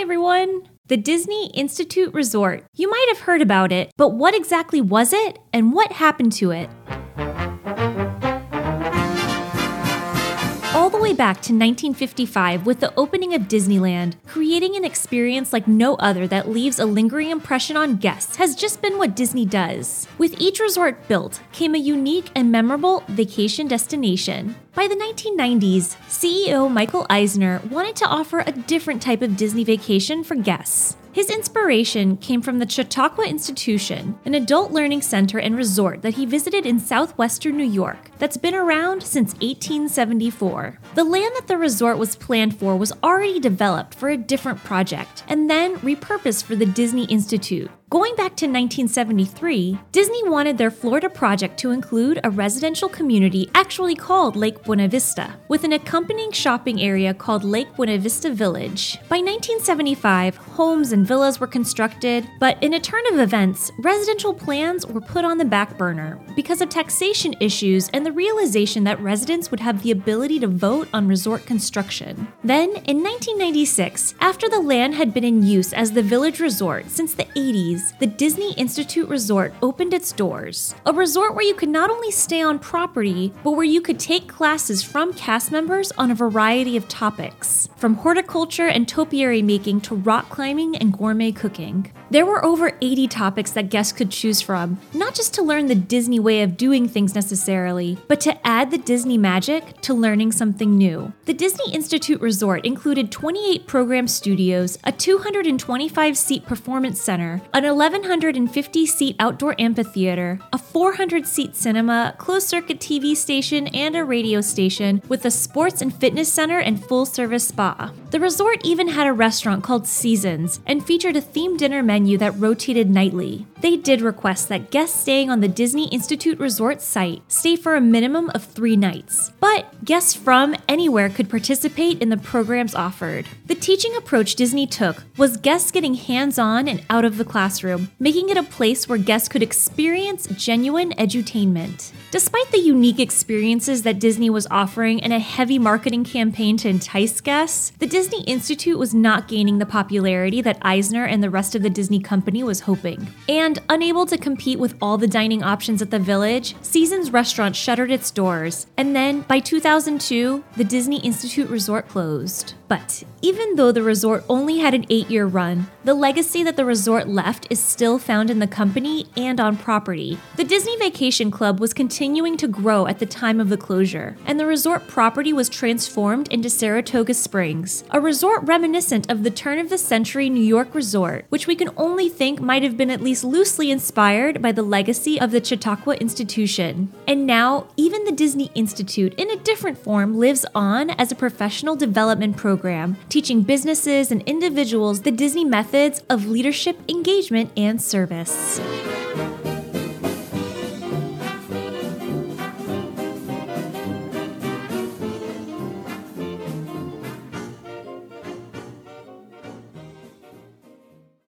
everyone! The Disney Institute Resort. You might have heard about it, but what exactly was it and what happened to it? Back to 1955 with the opening of Disneyland, creating an experience like no other that leaves a lingering impression on guests has just been what Disney does. With each resort built came a unique and memorable vacation destination. By the 1990s, CEO Michael Eisner wanted to offer a different type of Disney vacation for guests. His inspiration came from the Chautauqua Institution, an adult learning center and resort that he visited in southwestern New York that's been around since 1874. The land that the resort was planned for was already developed for a different project and then repurposed for the Disney Institute. Going back to 1973, Disney wanted their Florida project to include a residential community actually called Lake Buena Vista, with an accompanying shopping area called Lake Buena Vista Village. By 1975, homes and villas were constructed, but in a turn of events, residential plans were put on the back burner because of taxation issues and the realization that residents would have the ability to vote on resort construction. Then, in 1996, after the land had been in use as the village resort since the 80s, the Disney Institute Resort opened its doors. A resort where you could not only stay on property, but where you could take classes from cast members on a variety of topics, from horticulture and topiary making to rock climbing and gourmet cooking. There were over 80 topics that guests could choose from, not just to learn the Disney way of doing things necessarily, but to add the Disney magic to learning something new. The Disney Institute Resort included 28 program studios, a 225 seat performance center, an 1,150 seat outdoor amphitheater, a 400 seat cinema, closed circuit TV station, and a radio station, with a sports and fitness center and full service spa. The resort even had a restaurant called Seasons and featured a themed dinner menu that rotated nightly. They did request that guests staying on the Disney Institute Resort site stay for a minimum of three nights, but guests from anywhere could participate in the programs offered. The teaching approach Disney took was guests getting hands on and out of the classroom, making it a place where guests could experience genuine edutainment. Despite the unique experiences that Disney was offering and a heavy marketing campaign to entice guests, the Disney Institute was not gaining the popularity that Eisner and the rest of the Disney company was hoping. And unable to compete with all the dining options at the village, Seasons Restaurant shuttered its doors. And then, by 2002, the Disney Institute Resort closed. But even though the resort only had an eight year run, the legacy that the resort left is still found in the company and on property. The Disney Vacation Club was continuing to grow at the time of the closure, and the resort property was transformed into Saratoga Springs, a resort reminiscent of the turn of the century New York resort, which we can only think might have been at least loosely inspired by the legacy of the Chautauqua Institution. And now, even the Disney Institute, in a different form, lives on as a professional development program, teaching businesses and individuals the Disney methods of leadership, engagement, and service.